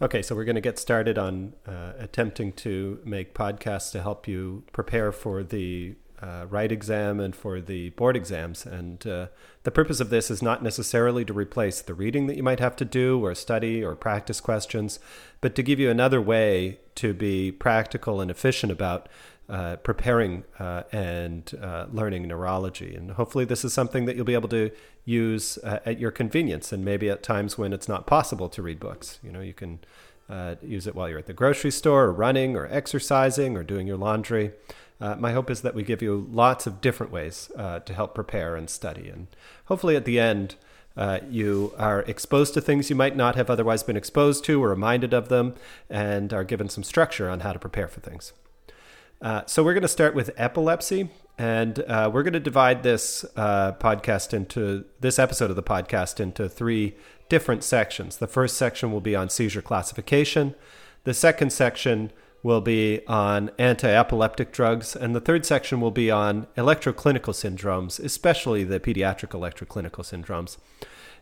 Okay, so we're going to get started on uh, attempting to make podcasts to help you prepare for the uh, RITE exam and for the board exams. And uh, the purpose of this is not necessarily to replace the reading that you might have to do or study or practice questions, but to give you another way to be practical and efficient about uh, preparing uh, and uh, learning neurology. And hopefully, this is something that you'll be able to use uh, at your convenience and maybe at times when it's not possible to read books. You know, you can uh, use it while you're at the grocery store or running or exercising or doing your laundry. Uh, my hope is that we give you lots of different ways to help prepare and study. And hopefully, at the end, uh, you are exposed to things you might not have otherwise been exposed to or reminded of them and are given some structure on how to prepare for things. Uh, so we're going to start with epilepsy, and uh, we're going to divide this uh, podcast into this episode of the podcast into three different sections. The first section will be on seizure classification. The second section will be on anti-epileptic drugs, and the third section will be on electroclinical syndromes, especially the pediatric electroclinical syndromes.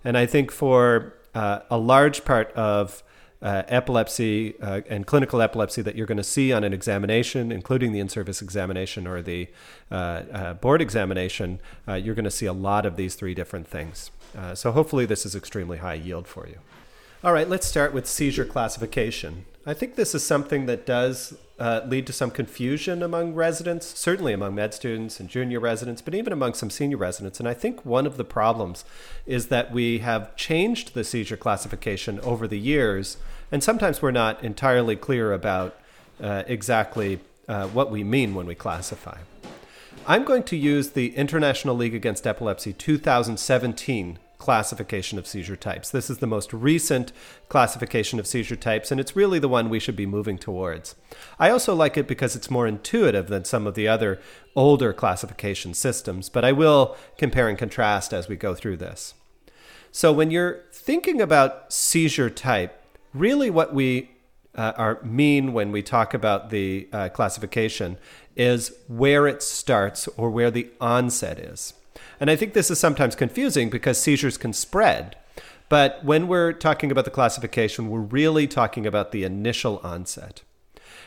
And I think for uh, a large part of uh, epilepsy uh, and clinical epilepsy that you're going to see on an examination, including the in service examination or the uh, uh board examination, uh, you're going to see a lot of these three different things. Uh, so hopefully, this is extremely high yield for you. All right, let's start with seizure classification. I think this is something that does uh, lead to some confusion among residents, certainly among med students and junior residents, but even among some senior residents. And I think one of the problems is that we have changed the seizure classification over the years, and sometimes we're not entirely clear about uh, exactly uh, what we mean when we classify. I'm going to use the International League Against Epilepsy 2017 classification of seizure types. This is the most recent classification of seizure types, and it's really the one we should be moving towards. I also like it because it's more intuitive than some of the other older classification systems, but I will compare and contrast as we go through this. So, when you're thinking about seizure type, really what we uh, are mean when we talk about the uh, classification is where it starts or where the onset is. And I think this is sometimes confusing because seizures can spread. But when we're talking about the classification, we're really talking about the initial onset.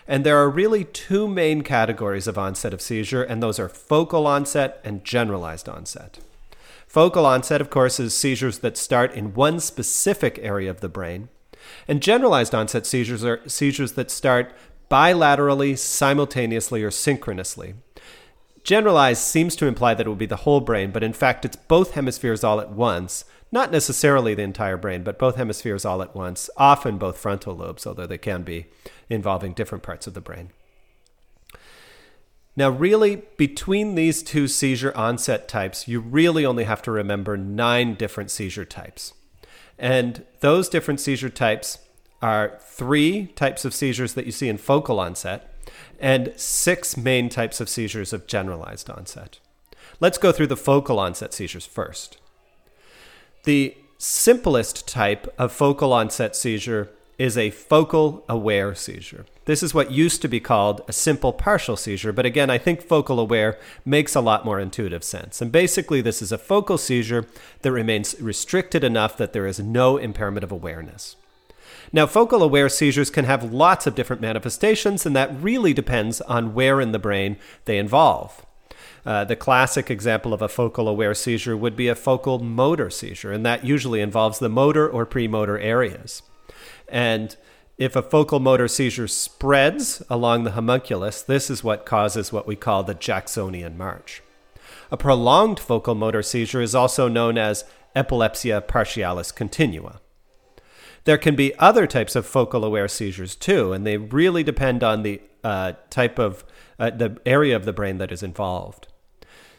And there are really two main categories of onset of seizure, and those are focal onset and generalized onset. Focal onset, of course, is seizures that start in one specific area of the brain. And generalized onset seizures are seizures that start bilaterally, simultaneously, or synchronously. Generalized seems to imply that it would be the whole brain, but in fact, it's both hemispheres all at once. Not necessarily the entire brain, but both hemispheres all at once, often both frontal lobes, although they can be involving different parts of the brain. Now, really, between these two seizure onset types, you really only have to remember nine different seizure types. And those different seizure types are three types of seizures that you see in focal onset and six main types of seizures of generalized onset. Let's go through the focal onset seizures first. The simplest type of focal onset seizure is a focal aware seizure. This is what used to be called a simple partial seizure, but again, I think focal aware makes a lot more intuitive sense. And basically, this is a focal seizure that remains restricted enough that there is no impairment of awareness. Now, focal aware seizures can have lots of different manifestations, and that really depends on where in the brain they involve. Uh, the classic example of a focal aware seizure would be a focal motor seizure, and that usually involves the motor or premotor areas. And if a focal motor seizure spreads along the homunculus, this is what causes what we call the Jacksonian march. A prolonged focal motor seizure is also known as epilepsia partialis continua. There can be other types of focal aware seizures too, and they really depend on the uh, type of uh, the area of the brain that is involved.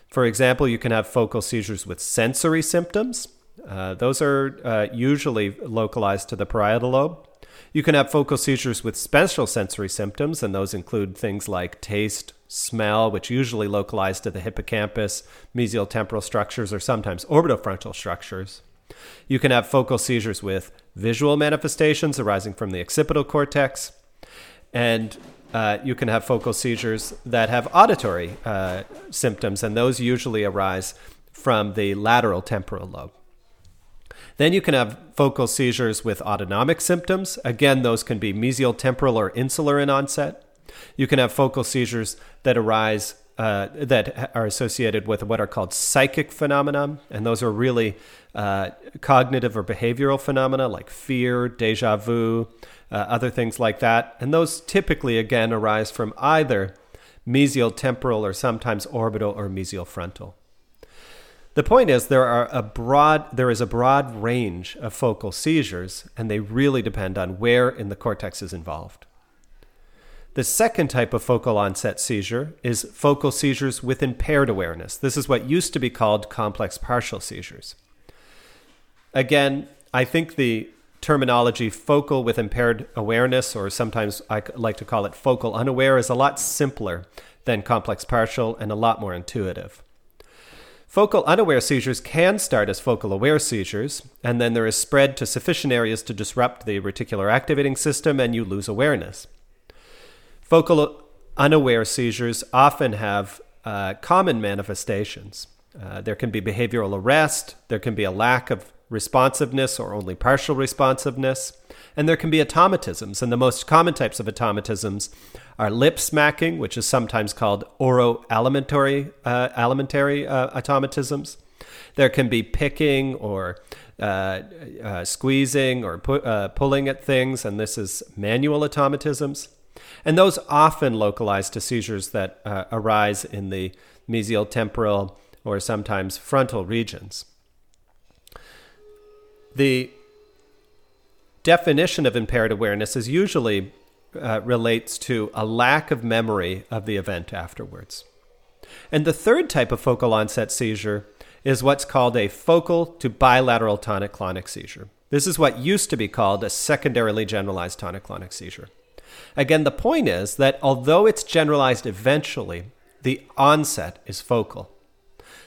For example, you can have focal seizures with sensory symptoms. Uh, those are uh, usually localized to the parietal lobe. You can have focal seizures with special sensory symptoms, and those include things like taste, smell, which usually localize to the hippocampus, mesial temporal structures, or sometimes orbitofrontal structures. You can have focal seizures with visual manifestations arising from the occipital cortex, and uh, you can have focal seizures that have auditory uh, symptoms, and those usually arise from the lateral temporal lobe. Then you can have focal seizures with autonomic symptoms. Again, those can be mesial temporal or insular in onset. You can have focal seizures that arise uh, that are associated with what are called psychic phenomena, and those are really uh, cognitive or behavioral phenomena like fear, deja vu, uh, other things like that. And those typically, again, arise from either mesial temporal or sometimes orbital or mesial frontal. The point is there are a broad there is a broad range of focal seizures and they really depend on where in the cortex is involved. The second type of focal onset seizure is focal seizures with impaired awareness. This is what used to be called complex partial seizures. Again, I think the terminology focal with impaired awareness, or sometimes I like to call it focal unaware, is a lot simpler than complex partial and a lot more intuitive. Focal unaware seizures can start as focal aware seizures, and then there is spread to sufficient areas to disrupt the reticular activating system, and you lose awareness. Focal unaware seizures often have uh, common manifestations. Uh, there can be behavioral arrest, there can be a lack of responsiveness or only partial responsiveness, and there can be automatisms. And the most common types of automatisms are lip smacking, which is sometimes called oro-alimentary uh, alimentary, uh, automatisms. There can be picking or uh, uh squeezing or pu- uh, pulling at things, and this is manual automatisms. And those often localize to seizures that uh, arise in the mesial temporal or sometimes frontal regions. The definition of impaired awareness is usually uh, relates to a lack of memory of the event afterwards. And the third type of focal onset seizure is what's called a focal to bilateral tonic clonic seizure. This is what used to be called a secondarily generalized tonic clonic seizure. Again, the point is that although it's generalized eventually, the onset is focal.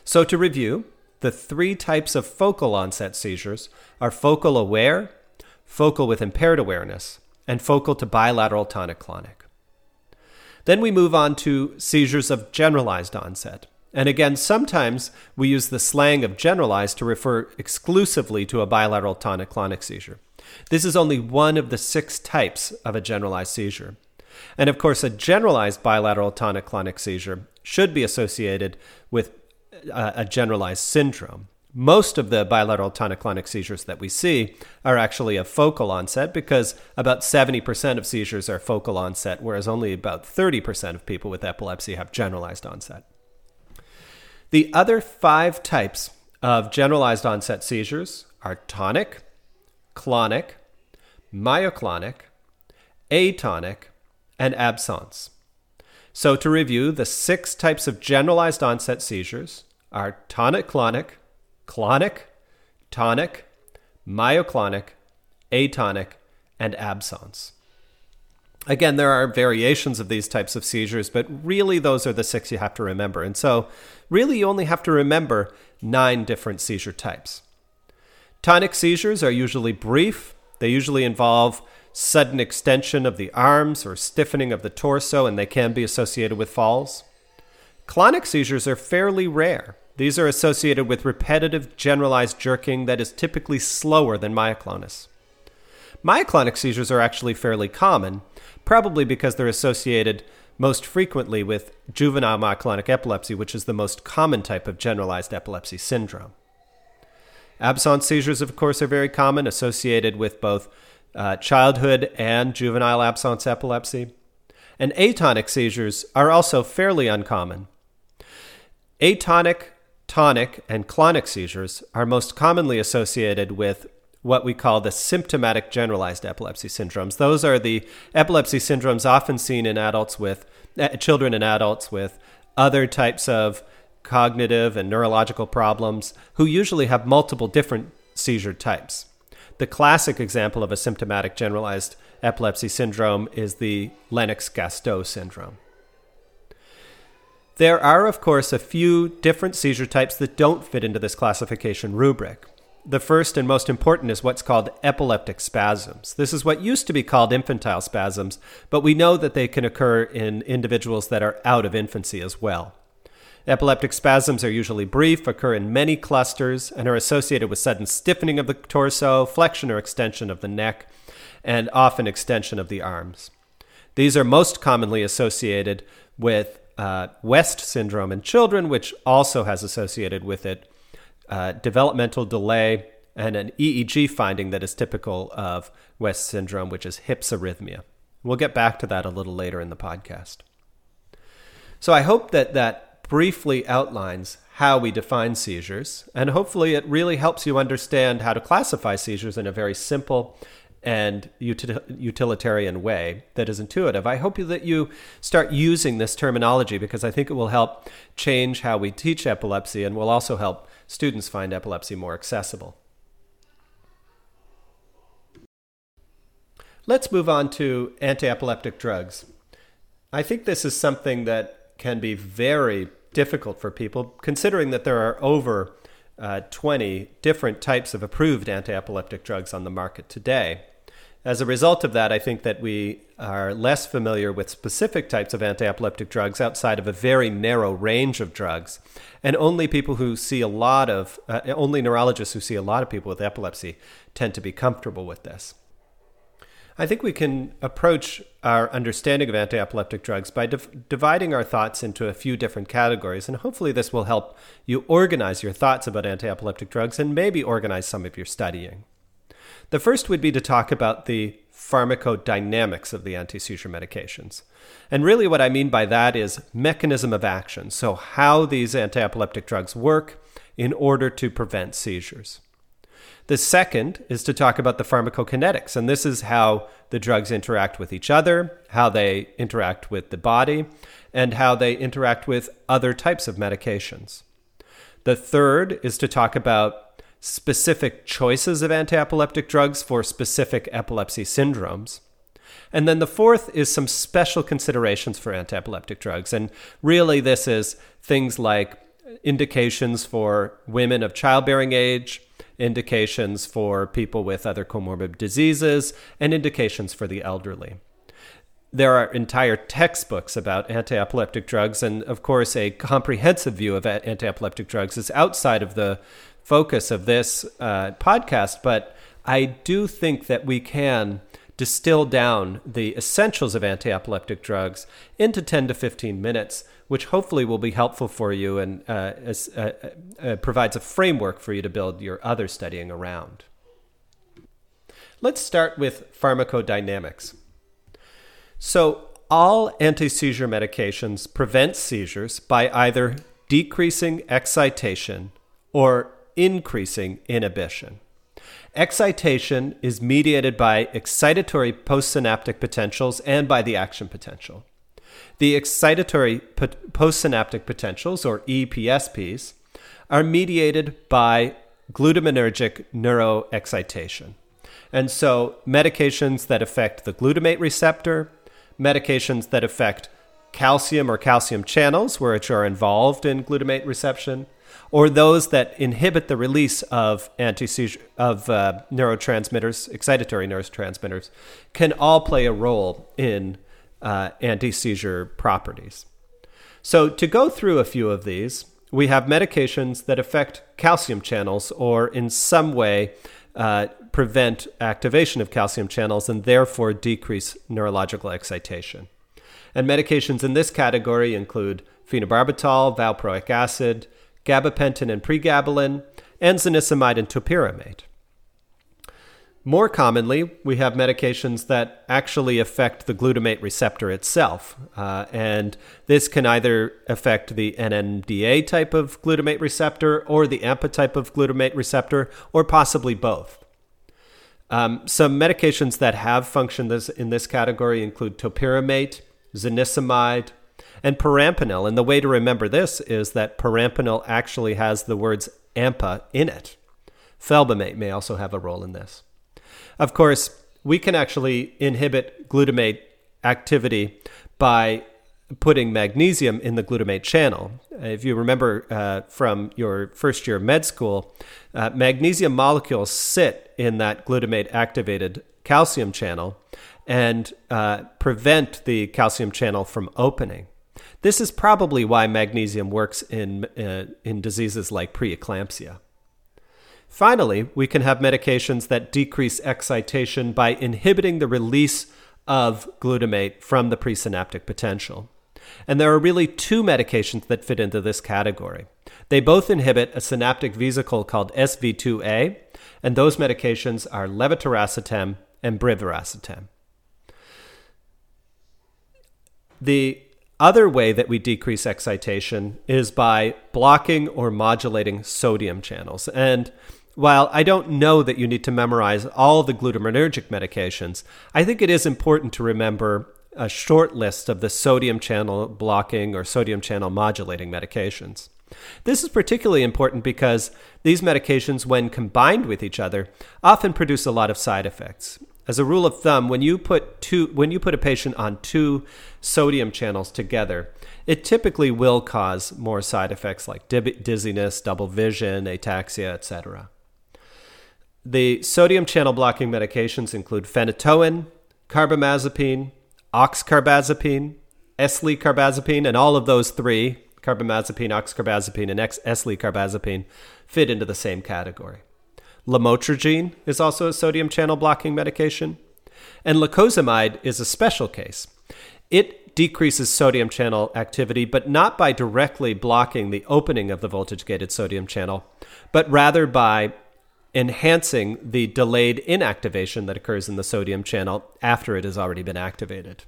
So, to review, the three types of focal onset seizures are focal aware, focal with impaired awareness, and focal to bilateral tonic clonic. Then we move on to seizures of generalized onset. And again, sometimes we use the slang of generalized to refer exclusively to a bilateral tonic clonic seizure. This is only one of the six types of a generalized seizure. And of course, a generalized bilateral tonic clonic seizure should be associated with uh, a generalized syndrome. Most of the bilateral tonic clonic seizures that we see are actually of focal onset because about 70% of seizures are focal onset, whereas only about 30% of people with epilepsy have generalized onset. The other five types of generalized onset seizures are tonic, clonic, myoclonic, atonic, and absence. So, to review, the six types of generalized onset seizures are tonic clonic, clonic, tonic, myoclonic, atonic, and absence. Again, there are variations of these types of seizures, but really those are the six you have to remember. And so, really, you only have to remember nine different seizure types. Tonic seizures are usually brief, they usually involve sudden extension of the arms or stiffening of the torso, and they can be associated with falls. Clonic seizures are fairly rare. These are associated with repetitive generalized jerking that is typically slower than myoclonus. Myoclonic seizures are actually fairly common, probably because they're associated most frequently with juvenile myoclonic epilepsy, which is the most common type of generalized epilepsy syndrome. Absence seizures, of course, are very common, associated with both uh, childhood and juvenile absence epilepsy. And atonic seizures are also fairly uncommon. Atonic, tonic, and clonic seizures are most commonly associated with what we call the symptomatic generalized epilepsy syndromes. Those are the epilepsy syndromes often seen in adults with uh, children and adults with other types of cognitive and neurological problems who usually have multiple different seizure types. The classic example of a symptomatic generalized epilepsy syndrome is the Lennox Gastaut syndrome. There are, of course, a few different seizure types that don't fit into this classification rubric. The first and most important is what's called epileptic spasms. This is what used to be called infantile spasms, but we know that they can occur in individuals that are out of infancy as well. Epileptic spasms are usually brief, occur in many clusters, and are associated with sudden stiffening of the torso, flexion or extension of the neck, and often extension of the arms. These are most commonly associated with uh, West syndrome in children, which also has associated with it uh, developmental delay and an EEG finding that is typical of West syndrome, which is hypsarrhythmia. We'll get back to that a little later in the podcast. So I hope that that briefly outlines how we define seizures, and hopefully it really helps you understand how to classify seizures in a very simple and utilitarian way that is intuitive. I hope that you start using this terminology because I think it will help change how we teach epilepsy and will also help students find epilepsy more accessible. Let's move on to anti epileptic drugs. I think this is something that can be very difficult for people, considering that there are over uh, 20 different types of approved anti epileptic drugs on the market today. As a result of that, I think that we are less familiar with specific types of anti epileptic drugs outside of a very narrow range of drugs. And only people who see a lot of, uh, only neurologists who see a lot of people with epilepsy tend to be comfortable with this. I think we can approach our understanding of anti epileptic drugs by div- dividing our thoughts into a few different categories, and hopefully, this will help you organize your thoughts about anti epileptic drugs and maybe organize some of your studying. The first would be to talk about the pharmacodynamics of the anti seizure medications. And really, what I mean by that is mechanism of action. So, how these anti epileptic drugs work in order to prevent seizures. The second is to talk about the pharmacokinetics, and this is how the drugs interact with each other, how they interact with the body, and how they interact with other types of medications. The third is to talk about specific choices of anti epileptic drugs for specific epilepsy syndromes. And then the fourth is some special considerations for anti epileptic drugs. And really, this is things like indications for women of childbearing age, indications for people with other comorbid diseases, and indications for the elderly. There are entire textbooks about anti epileptic drugs, and of course, a comprehensive view of anti epileptic drugs is outside of the focus of this uh, podcast, but I do think that we can distill down the essentials of anti epileptic drugs into 10 to 15 minutes which hopefully will be helpful for you and uh, as, uh, uh, provides a framework for you to build your other studying around. Let's start with pharmacodynamics. So, all anti seizure medications prevent seizures by either decreasing excitation or increasing inhibition. Excitation is mediated by excitatory postsynaptic potentials and by the action potential. The excitatory postsynaptic potentials, or EPSPs, are mediated by glutamatergic neuroexcitation. And so, medications that affect the glutamate receptor, medications that affect calcium or calcium channels, which are involved in glutamate reception, or those that inhibit the release of of uh, neurotransmitters, excitatory neurotransmitters, can all play a role in uh, anti seizure properties. So, to go through a few of these, we have medications that affect calcium channels or in some way uh, prevent activation of calcium channels and therefore decrease neurological excitation. And medications in this category include phenobarbital, valproic acid, gabapentin and pregabalin, and zonisamide and topiramate. More commonly, we have medications that actually affect the glutamate receptor itself. Uh, and this can either affect the NMDA type of glutamate receptor or the AMPA type of glutamate receptor, or possibly both. Um, some medications that have functioned in this category include topiramate, zonisamide, and perampanel. And the way to remember this is that perampanel actually has the words AMPA in it. Felbamate may also have a role in this. Of course, we can actually inhibit glutamate activity by putting magnesium in the glutamate channel. If you remember uh, from your first year of med school, uh, magnesium molecules sit in that glutamate activated calcium channel and uh, prevent the calcium channel from opening. This is probably why magnesium works in, uh, in diseases like preeclampsia. Finally, we can have medications that decrease excitation by inhibiting the release of glutamate from the presynaptic potential. And there are really two medications that fit into this category. They both inhibit a synaptic vesicle called SV2A, and those medications are levetiracetam and brivaracetam. The other way that we decrease excitation is by blocking or modulating sodium channels. And while I don't know that you need to memorize all the glutamatergic medications, I think it is important to remember a short list of the sodium channel blocking or sodium channel modulating medications. This is particularly important because these medications, when combined with each other, often produce a lot of side effects as a rule of thumb, when you put two, when you put a patient on two sodium channels together, it typically will cause more side effects like dizziness, double vision, ataxia, etc. The sodium channel blocking medications include phenytoin, carbamazepine, oxcarbazepine, eslicarbazepine, and all of those three, carbamazepine, oxcarbazepine, and eslicarbazepine, fit into the same category. Lamotrigine is also a sodium channel blocking medication. And lacosamide is a special case. It decreases sodium channel activity, but not by directly blocking the opening of the voltage gated sodium channel, but rather by enhancing the delayed inactivation that occurs in the sodium channel after it has already been activated.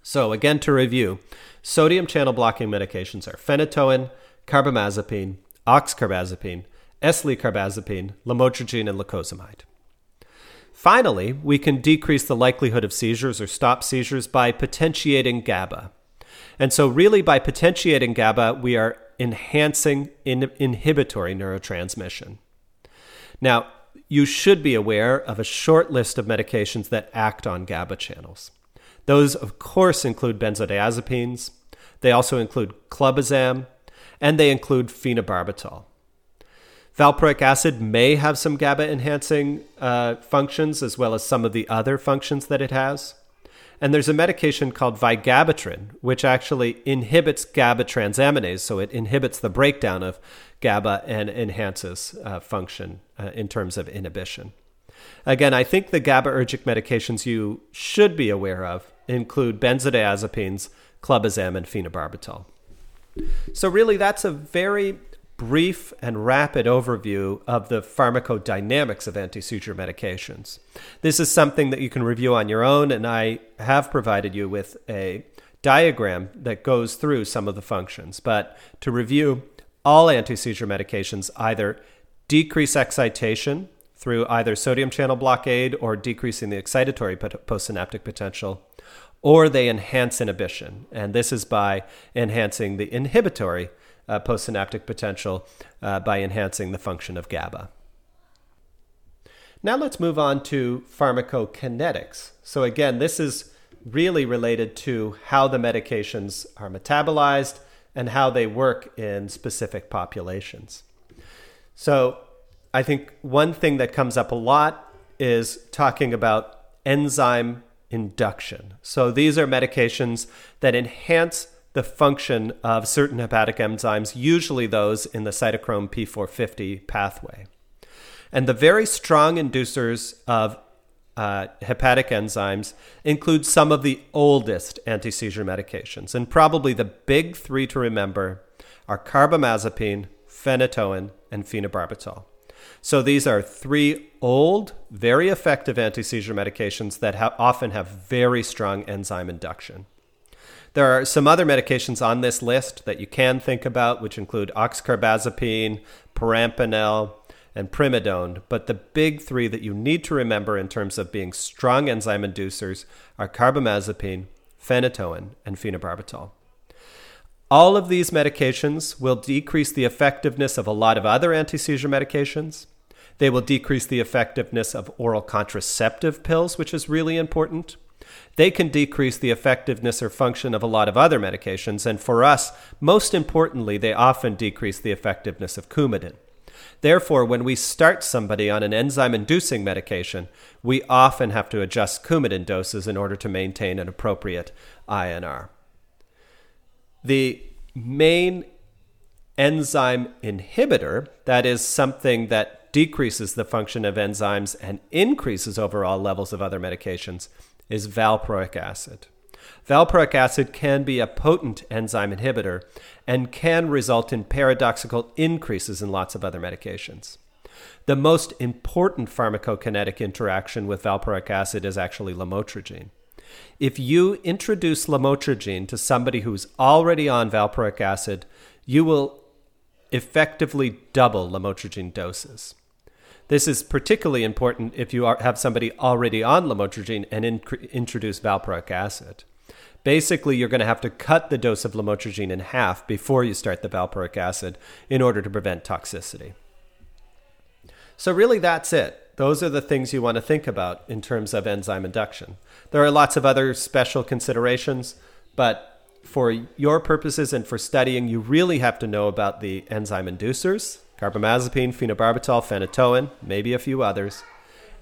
So, again, to review, sodium channel blocking medications are phenytoin, carbamazepine, oxcarbazepine, eslicarbazepine, lamotrigine, and lacosamide. Finally, we can decrease the likelihood of seizures or stop seizures by potentiating GABA. And so, really, by potentiating GABA, we are enhancing in- inhibitory neurotransmission. Now, you should be aware of a short list of medications that act on GABA channels. Those, of course, include benzodiazepines, they also include clobazam, and they include phenobarbital. Valproic acid may have some GABA enhancing uh, functions as well as some of the other functions that it has. And there's a medication called vigabatrin, which actually inhibits GABA transaminase. So it inhibits the breakdown of GABA and enhances uh, function uh, in terms of inhibition. Again, I think the GABAergic medications you should be aware of include benzodiazepines, clobazam, and phenobarbital. So, really, that's a very brief and rapid overview of the pharmacodynamics of anti seizure medications. This is something that you can review on your own, and I have provided you with a diagram that goes through some of the functions. But to review, all anti seizure medications either decrease excitation through either sodium channel blockade or decreasing the excitatory postsynaptic potential, or they enhance inhibition. And this is by enhancing the inhibitory uh, postsynaptic potential uh, by enhancing the function of GABA. Now let's move on to pharmacokinetics. So, again, this is really related to how the medications are metabolized and how they work in specific populations. So, I think one thing that comes up a lot is talking about enzyme induction. So, these are medications that enhance the function of certain hepatic enzymes, usually those in the cytochrome P450 pathway. And the very strong inducers of uh, hepatic enzymes include some of the oldest anti seizure medications. And probably the big three to remember are carbamazepine, phenytoin, and phenobarbital. So these are three old, very effective anti seizure medications that ha- often have very strong enzyme induction. There are some other medications on this list that you can think about, which include oxcarbazepine, perampanel, and primidone. But the big three that you need to remember in terms of being strong enzyme inducers are carbamazepine, phenytoin, and phenobarbital. All of these medications will decrease the effectiveness of a lot of other anti seizure medications. They will decrease the effectiveness of oral contraceptive pills, which is really important they can decrease the effectiveness or function of a lot of other medications. And for us, most importantly, they often decrease the effectiveness of Coumadin. Therefore, when we start somebody on an enzyme inducing medication, we often have to adjust Coumadin doses in order to maintain an appropriate INR. The main enzyme inhibitor, that is something that decreases the function of enzymes and increases overall levels of other medications, is valproic acid. Valproic acid can be a potent enzyme inhibitor and can result in paradoxical increases in lots of other medications. The most important pharmacokinetic interaction with valproic acid is actually lamotrigine. If you introduce lamotrigine to somebody who's already on valproic acid, you will effectively double lamotrigine doses. This is particularly important if you are, have somebody already on lamotrigine and in, introduce valproic acid. Basically, you're going to have to cut the dose of lamotrigine in half before you start the valproic acid in order to prevent toxicity. So, really, that's it. Those are the things you want to think about in terms of enzyme induction. There are lots of other special considerations, but for your purposes and for studying, you really have to know about the enzyme inducers carbamazepine, phenobarbital, phenytoin, maybe a few others,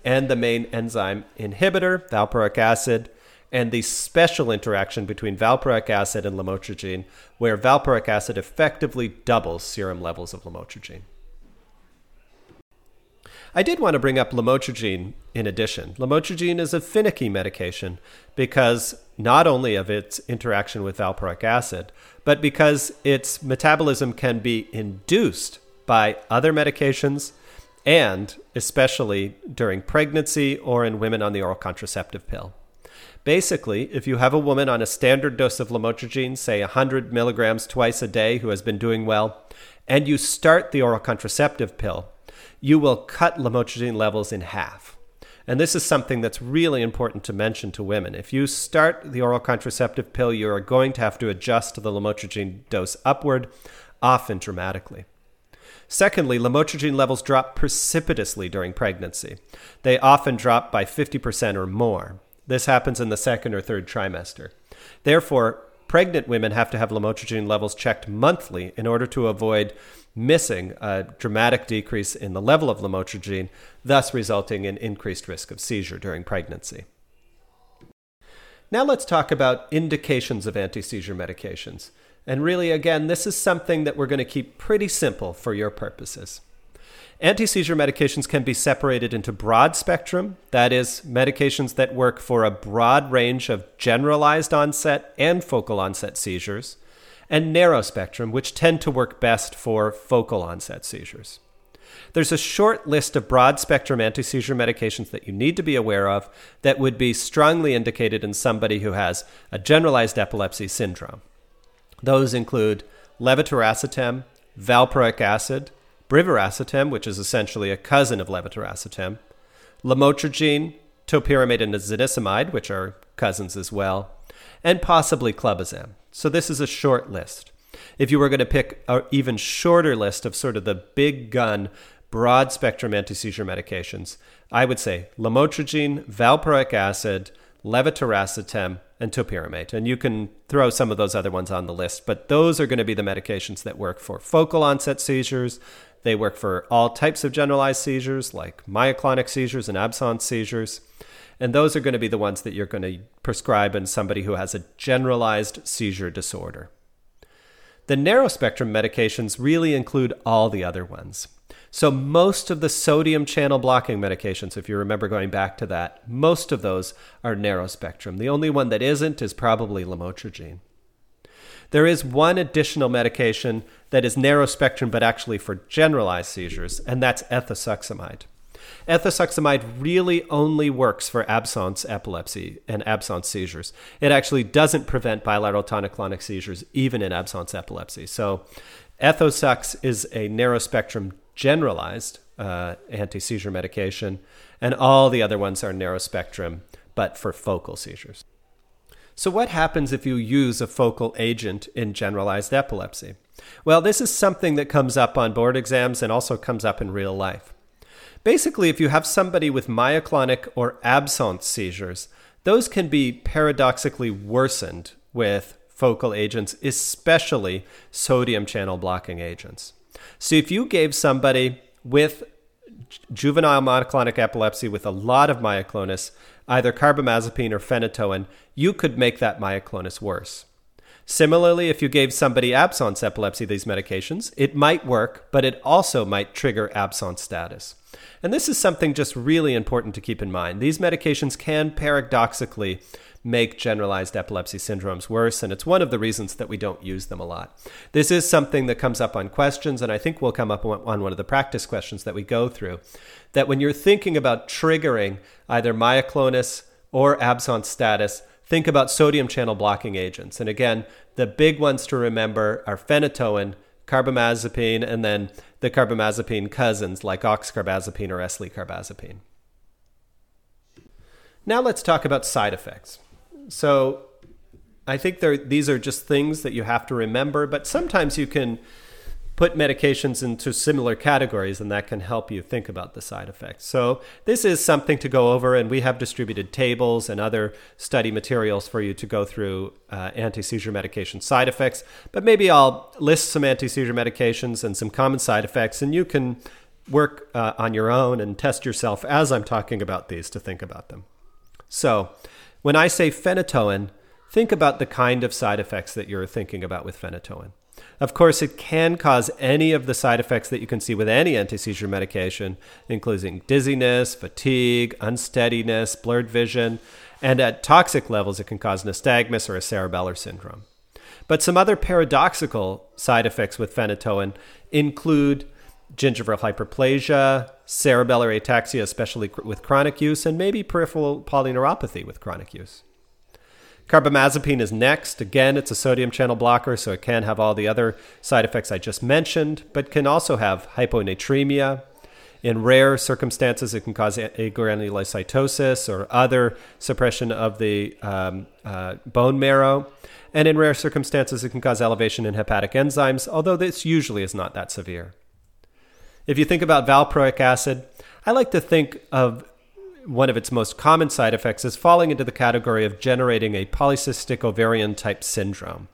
and the main enzyme inhibitor, valproic acid, and the special interaction between valproic acid and lamotrigine, where valproic acid effectively doubles serum levels of lamotrigine. I did want to bring up lamotrigine in addition. Lamotrigine is a finicky medication because not only of its interaction with valproic acid, but because its metabolism can be induced by other medications and especially during pregnancy or in women on the oral contraceptive pill. Basically, if you have a woman on a standard dose of lamotrigine, say 100 milligrams twice a day, who has been doing well, and you start the oral contraceptive pill, you will cut lamotrigine levels in half. And this is something that's really important to mention to women. If you start the oral contraceptive pill, you are going to have to adjust the lamotrigine dose upward, often dramatically. Secondly, lamotrigine levels drop precipitously during pregnancy. They often drop by 50% or more. This happens in the second or third trimester. Therefore, pregnant women have to have lamotrigine levels checked monthly in order to avoid missing a dramatic decrease in the level of lamotrigine, thus resulting in increased risk of seizure during pregnancy. Now let's talk about indications of anti seizure medications. And really, again, this is something that we're going to keep pretty simple for your purposes. Anti seizure medications can be separated into broad spectrum, that is, medications that work for a broad range of generalized onset and focal onset seizures, and narrow spectrum, which tend to work best for focal onset seizures. There's a short list of broad spectrum anti seizure medications that you need to be aware of that would be strongly indicated in somebody who has a generalized epilepsy syndrome. Those include levetiracetam, valproic acid, brivaracetam, which is essentially a cousin of levetiracetam, lamotrigine, topiramate, and zonisamide, which are cousins as well, and possibly clobazam. So this is a short list. If you were going to pick an even shorter list of sort of the big gun, broad spectrum anti seizure medications, I would say lamotrigine, valproic acid, levetiracetam, and topiramate. And you can throw some of those other ones on the list, but those are going to be the medications that work for focal onset seizures. They work for all types of generalized seizures, like myoclonic seizures and absence seizures. And those are going to be the ones that you're going to prescribe in somebody who has a generalized seizure disorder. The narrow spectrum medications really include all the other ones. So, most of the sodium channel blocking medications, if you remember going back to that, most of those are narrow spectrum. The only one that isn't is probably lamotrigine. There is one additional medication that is narrow spectrum but actually for generalized seizures, and that's ethosuximide. Ethosuximide really only works for absence epilepsy and absence seizures. It actually doesn't prevent bilateral tonic-clonic seizures even in absence epilepsy. So Ethosux is a narrow spectrum generalized uh, anti seizure medication, and all the other ones are narrow spectrum, but for focal seizures. So, what happens if you use a focal agent in generalized epilepsy? Well, this is something that comes up on board exams and also comes up in real life. Basically, if you have somebody with myoclonic or absence seizures, those can be paradoxically worsened with focal agents, especially sodium channel blocking agents. So if you gave somebody with juvenile myoclonic epilepsy with a lot of myoclonus, either carbamazepine or phenytoin, you could make that myoclonus worse. Similarly, if you gave somebody absence epilepsy these medications, it might work, but it also might trigger absence status. And this is something just really important to keep in mind. These medications can paradoxically make generalized epilepsy syndromes worse, and it's one of the reasons that we don't use them a lot. This is something that comes up on questions, and I think will come up on one of the practice questions that we go through. That when you're thinking about triggering either myoclonus or absence status, think about sodium channel blocking agents. And again, the big ones to remember are phenytoin, carbamazepine, and then the carbamazepine cousins like oxcarbazepine or eslicarbazepine. Now let's talk about side effects. So I think these are just things that you have to remember, but sometimes you can put medications into similar categories, and that can help you think about the side effects. So, this is something to go over, and we have distributed tables and other study materials for you to go through uh, anti seizure medication side effects. But maybe I'll list some anti seizure medications and some common side effects, and you can work uh, on your own and test yourself as I'm talking about these to think about them. So, when I say phenytoin, think about the kind of side effects that you're thinking about with phenytoin. Of course, it can cause any of the side effects that you can see with any anti seizure medication, including dizziness, fatigue, unsteadiness, blurred vision, and at toxic levels, it can cause nystagmus or a cerebellar syndrome. But some other paradoxical side effects with phenytoin include gingival hyperplasia, cerebellar ataxia, especially with chronic use, and maybe peripheral polyneuropathy with chronic use. Carbamazepine is next. Again, it's a sodium channel blocker, so it can have all the other side effects I just mentioned, but can also have hyponatremia. In rare circumstances, it can cause agranulocytosis or other suppression of the um, uh, bone marrow. And in rare circumstances, it can cause elevation in hepatic enzymes, although this usually is not that severe. If you think about valproic acid, I like to think of one of its most common side effects is falling into the category of generating a polycystic ovarian type syndrome.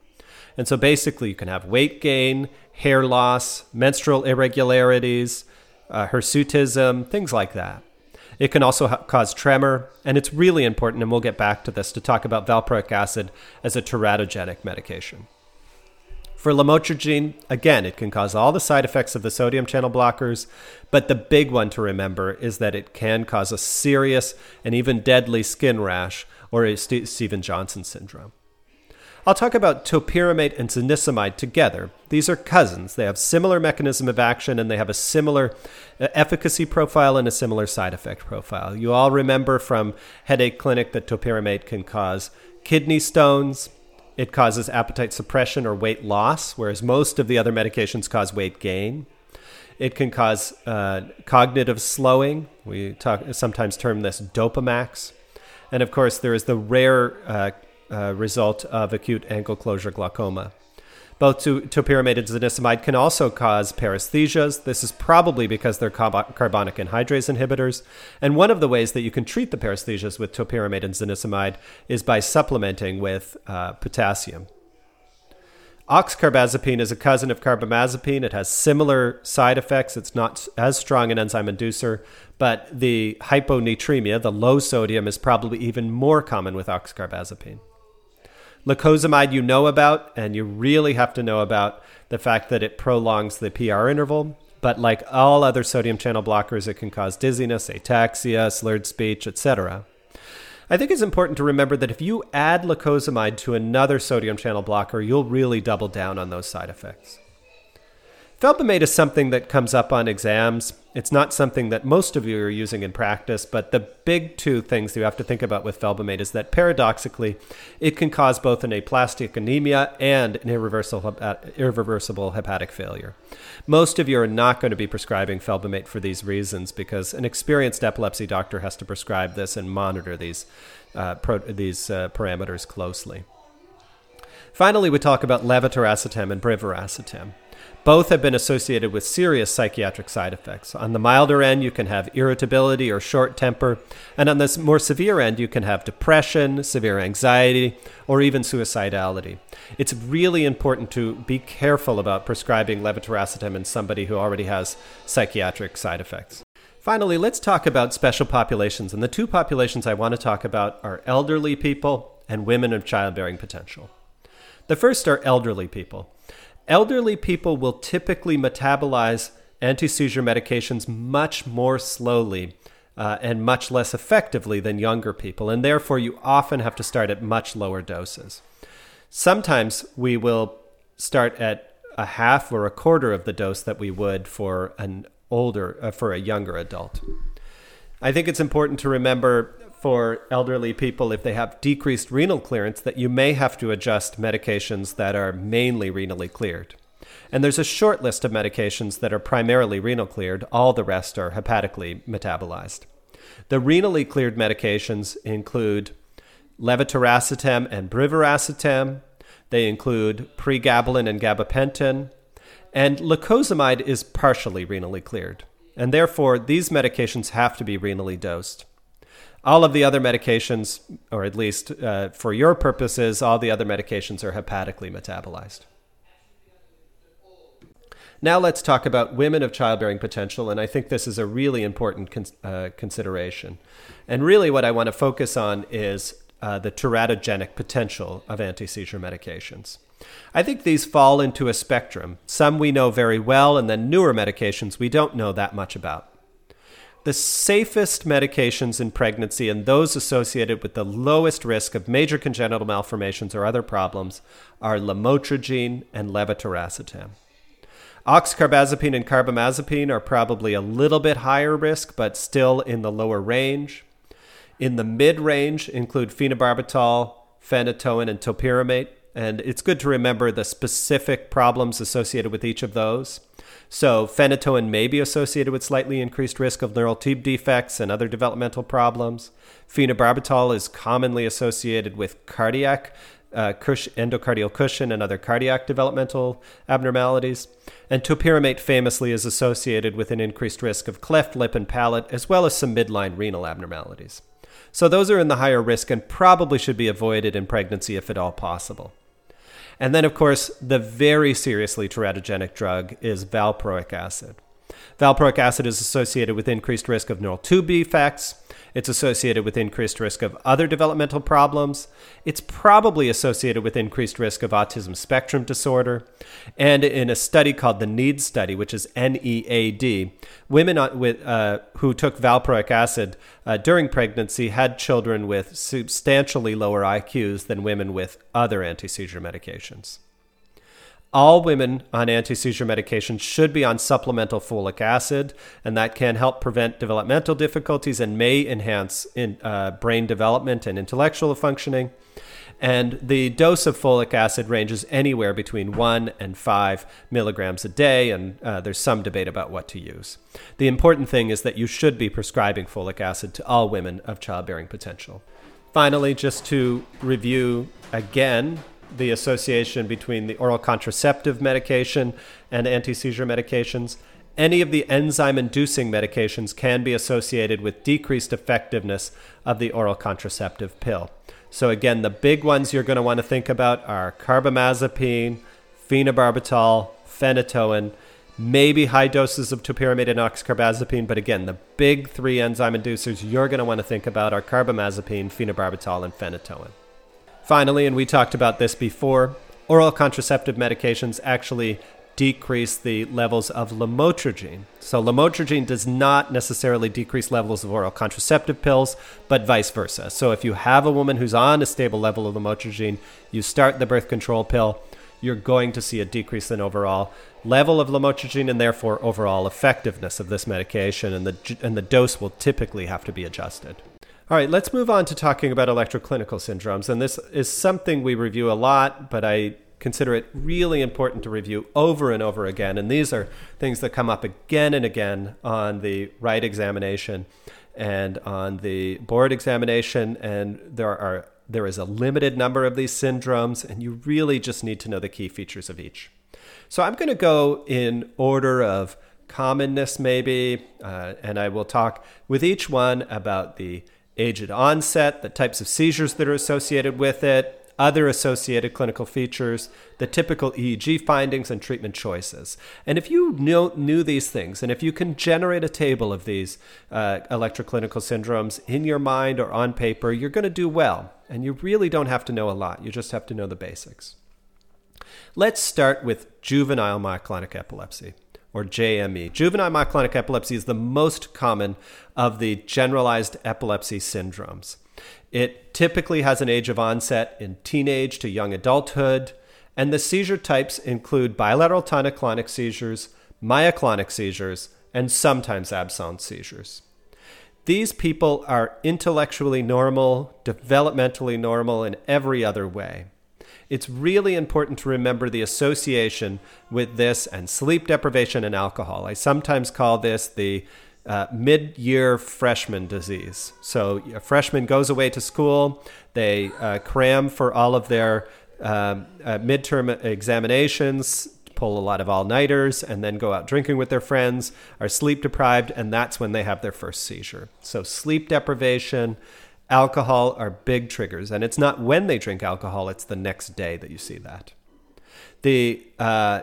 And so basically, you can have weight gain, hair loss, menstrual irregularities, uh, hirsutism, things like that. It can also ha- cause tremor, and it's really important, and we'll get back to this, to talk about valproic acid as a teratogenic medication. For lamotrigine, again, it can cause all the side effects of the sodium channel blockers, but the big one to remember is that it can cause a serious and even deadly skin rash or a St- Stevens Johnson syndrome. I'll talk about topiramate and zonisamide together. These are cousins. They have similar mechanism of action and they have a similar uh, efficacy profile and a similar side effect profile. You all remember from headache clinic that topiramate can cause kidney stones, it causes appetite suppression or weight loss, whereas most of the other medications cause weight gain. It can cause uh, cognitive slowing. We talk, sometimes term this dopamax. And of course, there is the rare uh, uh, result of acute angle closure glaucoma. Both topiramate and zonisamide can also cause paresthesias. This is probably because they're carbonic anhydrase inhibitors. And one of the ways that you can treat the paresthesias with topiramate and zonisamide is by supplementing with uh, potassium. Oxcarbazepine is a cousin of carbamazepine. It has similar side effects. It's not as strong an enzyme inducer, but the hyponatremia, the low sodium, is probably even more common with oxcarbazepine. Lacosamide you know about, and you really have to know about the fact that it prolongs the PR interval. But like all other sodium channel blockers, it can cause dizziness, ataxia, slurred speech, etc. I think it's important to remember that if you add lacosamide to another sodium channel blocker, you'll really double down on those side effects. Felbamate is something that comes up on exams. It's not something that most of you are using in practice, but the big two things you have to think about with felbamate is that paradoxically, it can cause both an aplastic anemia and an irreversible, irreversible hepatic failure. Most of you are not going to be prescribing felbamate for these reasons because an experienced epilepsy doctor has to prescribe this and monitor these, uh, pro- these uh, parameters closely. Finally, we talk about levetiracetam and brivaracetam. Both have been associated with serious psychiatric side effects. On the milder end, you can have irritability or short temper, and on the more severe end, you can have depression, severe anxiety, or even suicidality. It's really important to be careful about prescribing levetiracetam in somebody who already has psychiatric side effects. Finally, let's talk about special populations. And the two populations I want to talk about are elderly people and women of childbearing potential. The first are elderly people. Elderly people will typically metabolize anti seizure medications much more slowly uh, and much less effectively than younger people, and therefore you often have to start at much lower doses. Sometimes we will start at a half or a quarter of the dose that we would for an older uh, for a younger adult. I think it's important to remember for elderly people if they have decreased renal clearance that you may have to adjust medications that are mainly renally cleared. And there's a short list of medications that are primarily renal cleared, all the rest are hepatically metabolized. The renally cleared medications include levetiracetam and brivaracetam. They include pregabalin and gabapentin. And lacosamide is partially renally cleared. And therefore, these medications have to be renally dosed. All of the other medications, or at least uh, for your purposes, all the other medications are hepatically metabolized. Now let's talk about women of childbearing potential, and I think this is a really important con- uh, consideration. And really, what I want to focus on is uh, the teratogenic potential of anti seizure medications. I think these fall into a spectrum. Some we know very well, and then newer medications we don't know that much about. The safest medications in pregnancy and those associated with the lowest risk of major congenital malformations or other problems are lamotrigine and levetiracetam. Oxcarbazepine and carbamazepine are probably a little bit higher risk, but still in the lower range. In the mid range include phenobarbital, phenytoin, and topiramate. And it's good to remember the specific problems associated with each of those. So, phenytoin may be associated with slightly increased risk of neural tube defects and other developmental problems. Phenobarbital is commonly associated with cardiac uh, endocardial cushion and other cardiac developmental abnormalities. And topiramate famously is associated with an increased risk of cleft lip and palate, as well as some midline renal abnormalities. So those are in the higher risk and probably should be avoided in pregnancy if at all possible. And then, of course, the very seriously teratogenic drug is valproic acid. Valproic acid is associated with increased risk of neural tube defects, it's associated with increased risk of other developmental problems. It's probably associated with increased risk of autism spectrum disorder. And in a study called the NEAD study, which is NEAD, women with, uh, who took valproic acid uh, during pregnancy had children with substantially lower IQs than women with other anti seizure medications. All women on anti seizure medication should be on supplemental folic acid, and that can help prevent developmental difficulties and may enhance in, uh, brain development and intellectual functioning. And the dose of folic acid ranges anywhere between 1 and 5 milligrams a day, and uh, there's some debate about what to use. The important thing is that you should be prescribing folic acid to all women of childbearing potential. Finally, just to review again, the association between the oral contraceptive medication and anti seizure medications. Any of the enzyme inducing medications can be associated with decreased effectiveness of the oral contraceptive pill. So, again, the big ones you're going to want to think about are carbamazepine, phenobarbital, phenytoin, maybe high doses of topiramate and oxcarbazepine. But again, the big three enzyme inducers you're going to want to think about are carbamazepine, phenobarbital, and phenytoin. Finally, and we talked about this before, oral contraceptive medications actually decrease the levels of lamotrigine. So, lamotrigine does not necessarily decrease levels of oral contraceptive pills, but vice versa. So, if you have a woman who's on a stable level of lamotrigine, you start the birth control pill, you're going to see a decrease in overall level of lamotrigine and therefore overall effectiveness of this medication, and the, and the dose will typically have to be adjusted. All RITE, let's move on to talking about electroclinical syndromes. And this is something we review a lot, but I consider it really important to review over and over again. And these are things that come up again and again on the right examination and on the board examination. And there are there is a limited number of these syndromes, and you really just need to know the key features of each. So I'm going to go in order of commonness, maybe, uh, and I will talk with each one about the age at onset, the types of seizures that are associated with it, other associated clinical features, the typical EEG findings, and treatment choices. And if you know, knew these things, and if you can generate a table of these uh, electroclinical syndromes in your mind or on paper, you're going to do well. And you really don't have to know a lot, you just have to know the basics. Let's start with juvenile myoclonic epilepsy, or JME. Juvenile myoclonic epilepsy is the most common of the generalized epilepsy syndromes. It typically has an age of onset in teenage to young adulthood, and the seizure types include bilateral tonic-clonic seizures, myoclonic seizures, and sometimes absence seizures. These people are intellectually normal, developmentally normal in every other way. It's really important to remember the association with this and sleep deprivation and alcohol. I sometimes call this the uh, mid year freshman disease. So, a freshman goes away to school, they uh, cram for all of their um, uh, midterm examinations, pull a lot of all nighters, and then go out drinking with their friends, are sleep deprived, and that's when they have their first seizure. So, sleep deprivation, alcohol are big triggers. And it's not when they drink alcohol, it's the next day that you see that. The uh,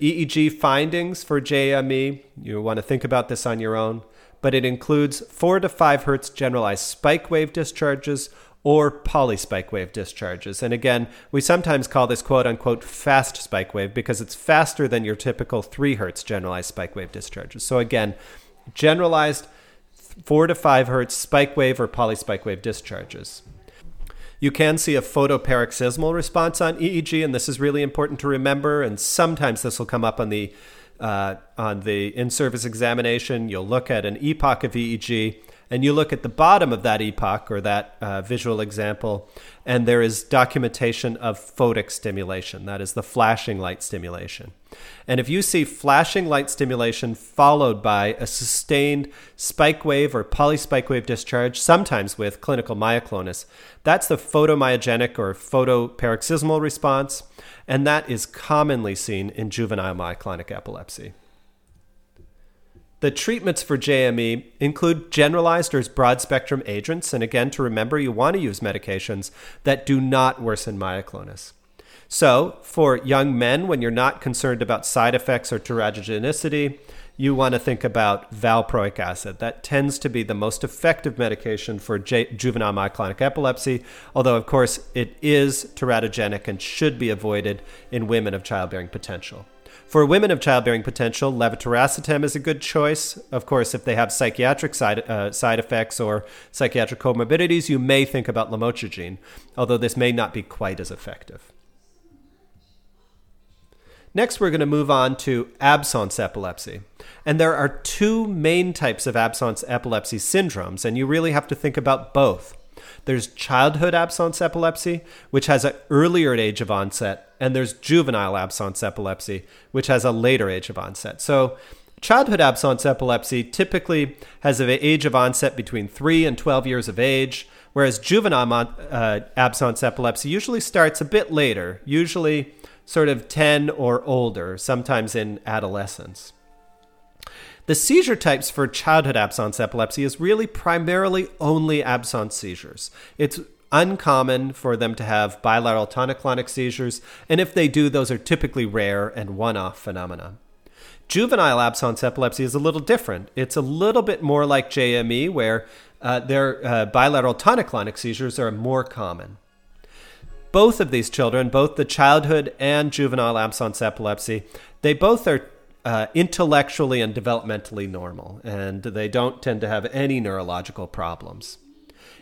EEG findings for JME, you want to think about this on your own, but it includes 4 to 5 hertz generalized spike wave discharges or polyspike wave discharges. And again, we sometimes call this quote unquote fast spike wave because it's faster than your typical 3 hertz generalized spike wave discharges. So again, generalized 4 to 5 hertz spike wave or polyspike wave discharges. You can see a photoparoxysmal response on EEG, and this is really important to remember. And sometimes this will come up on the uh, on the in-service examination. You'll look at an epoch of EEG, and you look at the bottom of that epoch or that uh, visual example, and there is documentation of photic stimulation. That is the flashing light stimulation. And if you see flashing light stimulation followed by a sustained spike wave or polyspike wave discharge, sometimes with clinical myoclonus, that's the photomyogenic or photoparoxysmal response, and that is commonly seen in juvenile myoclonic epilepsy. The treatments for JME include generalized or broad spectrum agents, and again, to remember, you want to use medications that do not worsen myoclonus. So, for young men, when you're not concerned about side effects or teratogenicity, you want to think about valproic acid. That tends to be the most effective medication for juvenile myoclonic epilepsy, although, of course, it is teratogenic and should be avoided in women of childbearing potential. For women of childbearing potential, levetiracetam is a good choice. Of course, if they have psychiatric side, uh, side effects or psychiatric comorbidities, you may think about lamotrigine, although this may not be quite as effective. Next, we're going to move on to absence epilepsy. And there are two main types of absence epilepsy syndromes, and you really have to think about both. There's childhood absence epilepsy, which has an earlier age of onset, and there's juvenile absence epilepsy, which has a later age of onset. So, childhood absence epilepsy typically has an age of onset between 3 and 12 years of age, whereas juvenile uh, absence epilepsy usually starts a bit later, usually sort of 10 or older, sometimes in adolescence. The seizure types for childhood absence epilepsy is really primarily only absence seizures. It's uncommon for them to have bilateral tonic-clonic seizures, and if they do, those are typically rare and one-off phenomena. Juvenile absence epilepsy is a little different. It's a little bit more like JME, where uh, their uh, bilateral tonic-clonic seizures are more common. Both of these children, both the childhood and juvenile absence epilepsy, they both are uh, intellectually and developmentally normal, and they don't tend to have any neurological problems.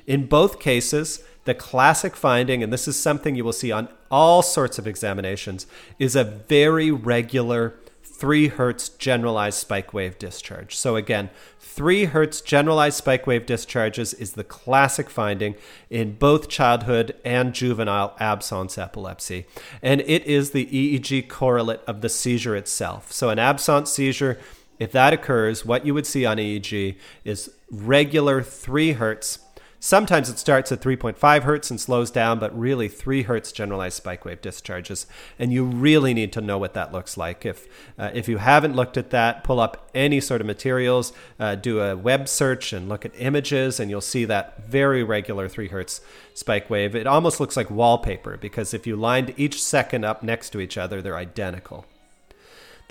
In both cases, the classic finding, and this is something you will see on all sorts of examinations, is a very regular 3 hertz generalized spike wave discharge. So, again, 3 hertz generalized spike wave discharges is the classic finding in both childhood and juvenile absence epilepsy. And it is the EEG correlate of the seizure itself. So, an absence seizure, if that occurs, what you would see on EEG is regular 3 hertz Sometimes it starts at 3.5 hertz and slows down, but really 3 hertz generalized spike wave discharges. And you really need to know what that looks like. If, uh, if you haven't looked at that, pull up any sort of materials, uh, do a web search and look at images, and you'll see that very regular 3 hertz spike wave. It almost looks like wallpaper because if you lined each second up next to each other, they're identical.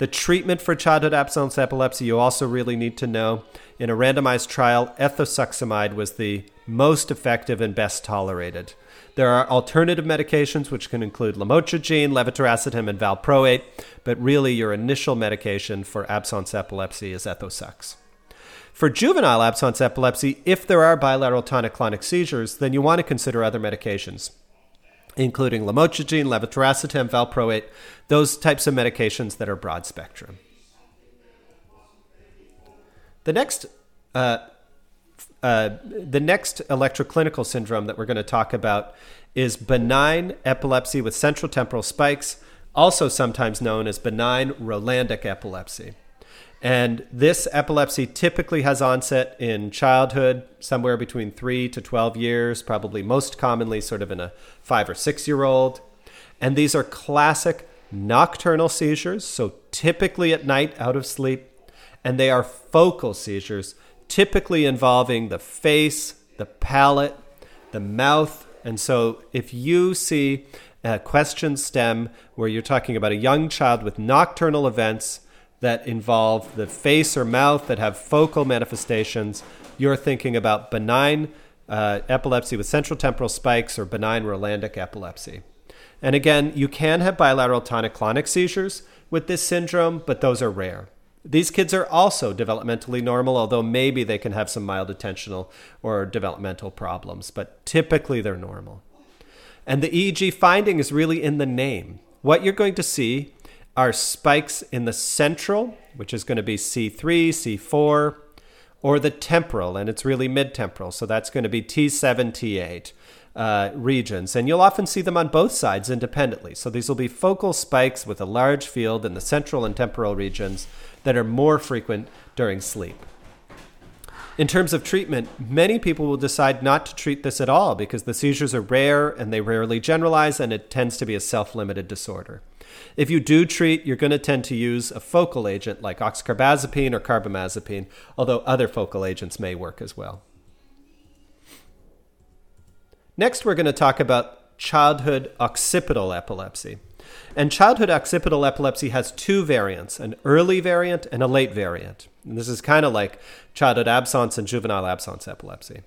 The treatment for childhood absence epilepsy, you also really need to know. In a randomized trial, ethosuximide was the most effective and best tolerated. There are alternative medications, which can include lamotrigine, levetiracetam, and valproate, but really your initial medication for absence epilepsy is Ethosux. For juvenile absence epilepsy, if there are bilateral tonic-clonic seizures, then you want to consider other medications, including lamotrigine, levetiracetam, valproate, those types of medications that are broad spectrum. The next uh, uh, the next electroclinical syndrome that we're going to talk about is benign epilepsy with central temporal spikes, also sometimes known as benign Rolandic epilepsy. And this epilepsy typically has onset in childhood, somewhere between 3 to 12 years, probably most commonly sort of in a 5 or 6 year old. And these are classic nocturnal seizures, so typically at night out of sleep. And they are focal seizures, typically involving the face, the palate, the mouth. And so if you see a question stem where you're talking about a young child with nocturnal events that involve the face or mouth that have focal manifestations, you're thinking about benign uh, epilepsy with central temporal spikes or benign Rolandic epilepsy. And again, you can have bilateral tonic clonic seizures with this syndrome, but those are rare. These kids are also developmentally normal, although maybe they can have some mild attentional or developmental problems, but typically they're normal. And the EEG finding is really in the name. What you're going to see are spikes in the central, which is going to be C3, C4, or the temporal, and it's really mid temporal. So that's going to be T7, T8 uh, regions. And you'll often see them on both sides independently. So these will be focal spikes with a large field in the central and temporal regions that are more frequent during sleep. In terms of treatment, many people will decide not to treat this at all because the seizures are rare and they rarely generalize, and it tends to be a self limited disorder. If you do treat, you're going to tend to use a focal agent like oxcarbazepine or carbamazepine, although other focal agents may work as well. Next, we're going to talk about childhood occipital epilepsy. And childhood occipital epilepsy has two variants an early variant and a late variant. And this is kind of like childhood absence and juvenile absence epilepsy.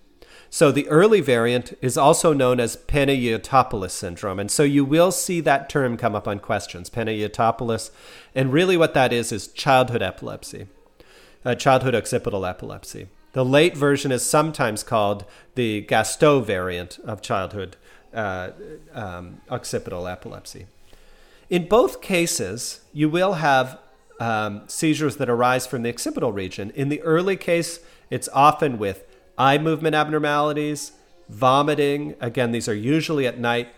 So the early variant is also known as Panayotopoulos syndrome. And so you will see that term come up on questions, Panayotopoulos. And really what that is is childhood epilepsy, uh, childhood occipital epilepsy. The late version is sometimes called the Gastaut variant of childhood uh, um, occipital epilepsy. In both cases, you will have um, seizures that arise from the occipital region. In the early case, it's often with eye movement abnormalities, vomiting. Again, these are usually at night.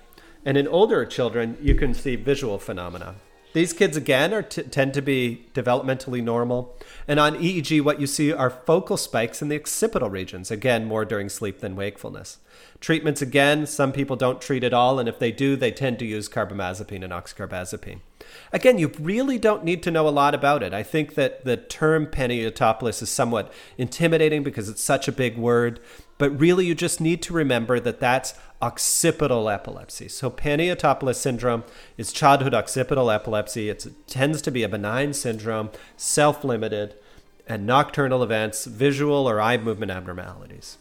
And in older children, you can see visual phenomena. These kids, again, are t- tend to be developmentally normal. And on EEG, what you see are focal spikes in the occipital regions, again, more during sleep than wakefulness. Treatments, again, some people don't treat at all, and if they do, they tend to use carbamazepine and oxcarbazepine. Again, you really don't need to know a lot about it. I think that the term Panayotopoulos is somewhat intimidating because it's such a big word, but really you just need to remember that that's occipital epilepsy. So Panayotopoulos syndrome is childhood occipital epilepsy. It's, it tends to be a benign syndrome, self-limited, and nocturnal events, visual or eye movement abnormalities.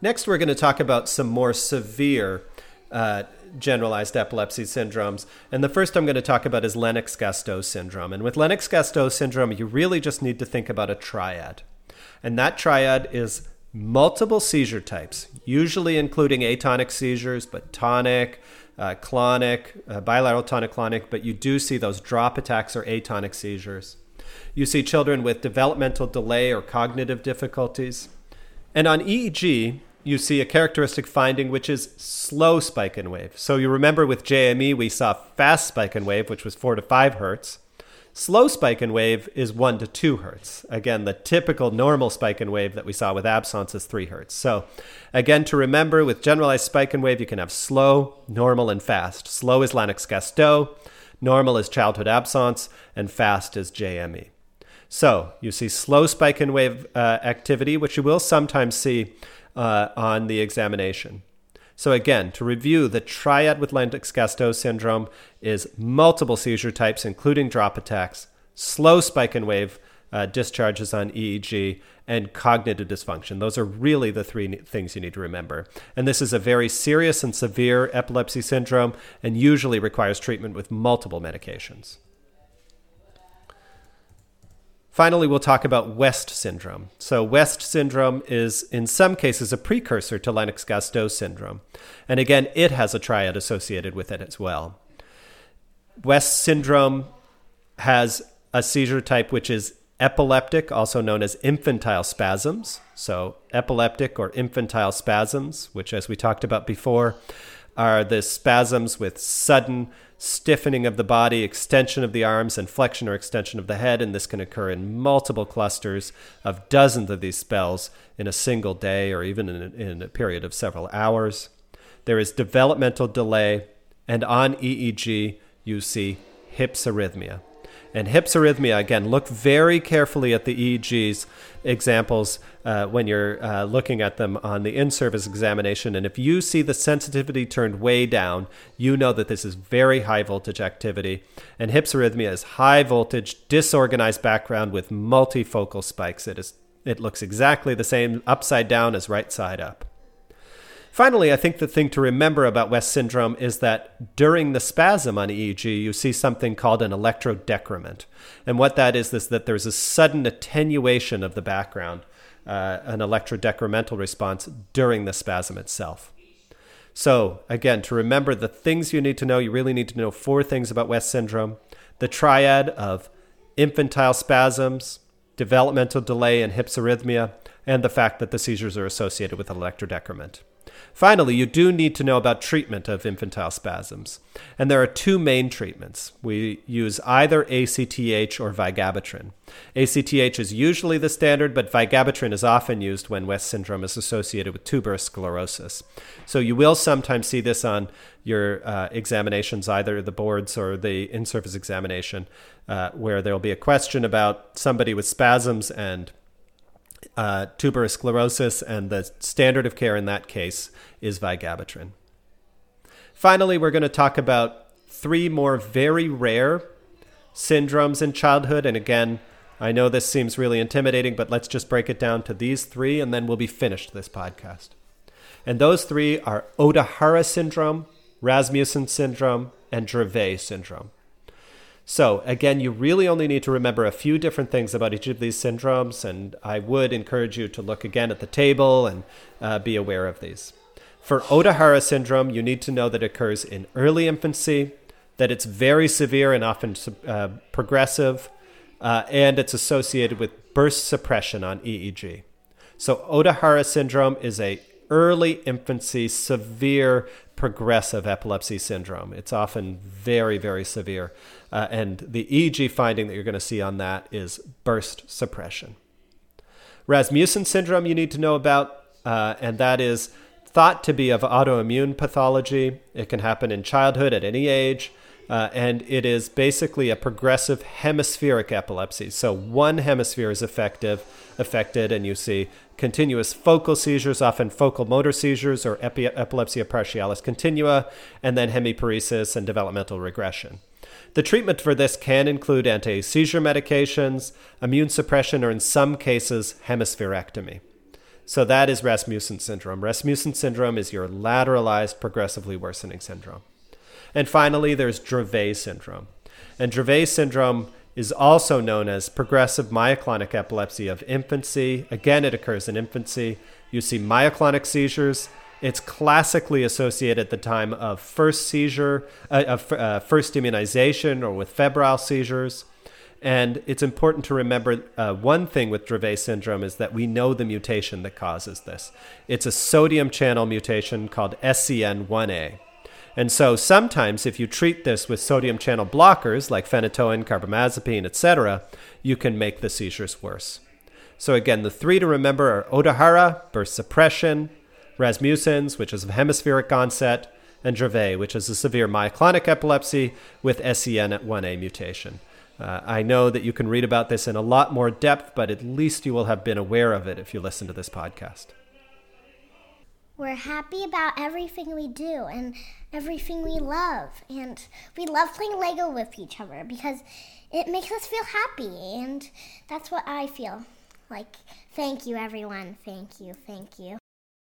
Next, we're going to talk about some more severe uh, generalized epilepsy syndromes. And the first I'm going to talk about is Lennox Gastaut syndrome. And with Lennox Gastaut syndrome, you really just need to think about a triad. And that triad is multiple seizure types, usually including atonic seizures, but tonic, uh, clonic, uh, bilateral tonic clonic, but you do see those drop attacks or atonic seizures. You see children with developmental delay or cognitive difficulties. And on EEG, you see a characteristic finding which is slow spike and wave. So you remember with JME, we saw fast spike and wave, which was four to five hertz. Slow spike and wave is one to two hertz. Again, the typical normal spike and wave that we saw with absence is three hertz. So, again, to remember with generalized spike and wave, you can have slow, normal, and fast. Slow is Lennox Gastaut, normal is childhood absence, and fast is JME. So, you see slow spike and wave uh, activity, which you will sometimes see uh, on the examination. So, again, to review, the triad with Lennox Gastaut syndrome is multiple seizure types, including drop attacks, slow spike and wave uh, discharges on EEG, and cognitive dysfunction. Those are really the three things you need to remember. And this is a very serious and severe epilepsy syndrome and usually requires treatment with multiple medications. Finally, we'll talk about West syndrome. So, West syndrome is in some cases a precursor to Lennox Gastaut syndrome. And again, it has a triad associated with it as well. West syndrome has a seizure type which is epileptic, also known as infantile spasms. So, epileptic or infantile spasms, which, as we talked about before, are the spasms with sudden stiffening of the body, extension of the arms, and flexion or extension of the head. And this can occur in multiple clusters of dozens of these spells in a single day or even in a, in a period of several hours. There is developmental delay, and on EEG, you see hypsarrhythmia. And hypsarrhythmia, again, look very carefully at the EEGs examples uh, when you're uh, looking at them on the in service examination. And if you see the sensitivity turned way down, you know that this is very high voltage activity. And hypsarrhythmia is high voltage, disorganized background with multifocal spikes. It, is, it looks exactly the same upside down as right side up. Finally, I think the thing to remember about West syndrome is that during the spasm on EEG, you see something called an electrodecrement. And what that is, is that there's a sudden attenuation of the background, uh, an electrodecremental response during the spasm itself. So, again, to remember the things you need to know, you really need to know four things about West syndrome the triad of infantile spasms, developmental delay, and hypsarrhythmia, and the fact that the seizures are associated with electrodecrement. Finally, you do need to know about treatment of infantile spasms. And there are two main treatments. We use either ACTH or vigabatrin. ACTH is usually the standard, but vigabatrin is often used when West syndrome is associated with tuberous sclerosis. So you will sometimes see this on your uh, examinations, either the boards or the in service examination, uh, where there will be a question about somebody with spasms and uh, tuberous sclerosis, and the standard of care in that case is vigabatrin. Finally, we're going to talk about three more very rare syndromes in childhood. And again, I know this seems really intimidating, but let's just break it down to these three, and then we'll be finished this podcast. And those three are Ohtahara syndrome, Rasmussen syndrome, and Dravet syndrome. So, again, you really only need to remember a few different things about each of these syndromes, and I would encourage you to look again at the table and uh, be aware of these. For Ohtahara syndrome, you need to know that it occurs in early infancy, that it's very severe and often uh, progressive, uh, and it's associated with burst suppression on EEG. So, Ohtahara syndrome is a early infancy, severe, progressive epilepsy syndrome. It's often very, very severe. Uh, and the EEG finding that you're going to see on that is burst suppression. Rasmussen syndrome, you need to know about, uh, and that is thought to be of autoimmune pathology. It can happen in childhood at any age. Uh, and it is basically a progressive hemispheric epilepsy. So one hemisphere is effective, affected, and you see continuous focal seizures, often focal motor seizures or epi- epilepsia partialis continua, and then hemiparesis and developmental regression. The treatment for this can include anti seizure medications, immune suppression, or in some cases, hemispherectomy. So that is Rasmussen syndrome. Rasmussen syndrome is your lateralized progressively worsening syndrome. And finally, there's Dravet syndrome. And Dravet syndrome is also known as progressive myoclonic epilepsy of infancy. Again, it occurs in infancy. You see myoclonic seizures it's classically associated at the time of first seizure, uh, of uh, first immunization, or with febrile seizures. And it's important to remember uh, one thing with Dravet syndrome is that we know the mutation that causes this. It's a sodium channel mutation called SCN1A. And so sometimes if you treat this with sodium channel blockers like phenytoin, carbamazepine, etc., you can make the seizures worse. So again, the three to remember are Ohtahara, burst suppression, Rasmussen's, which is of hemispheric onset, and Dravet, which is a severe myoclonic epilepsy with SCN1A mutation. Uh, I know that you can read about this in a lot more depth, but at least you will have been aware of it if you listen to this podcast. We're happy about everything we do and everything we love. And we love playing Lego with each other because it makes us feel happy. And that's what I feel like. Thank you, everyone. Thank you. Thank you.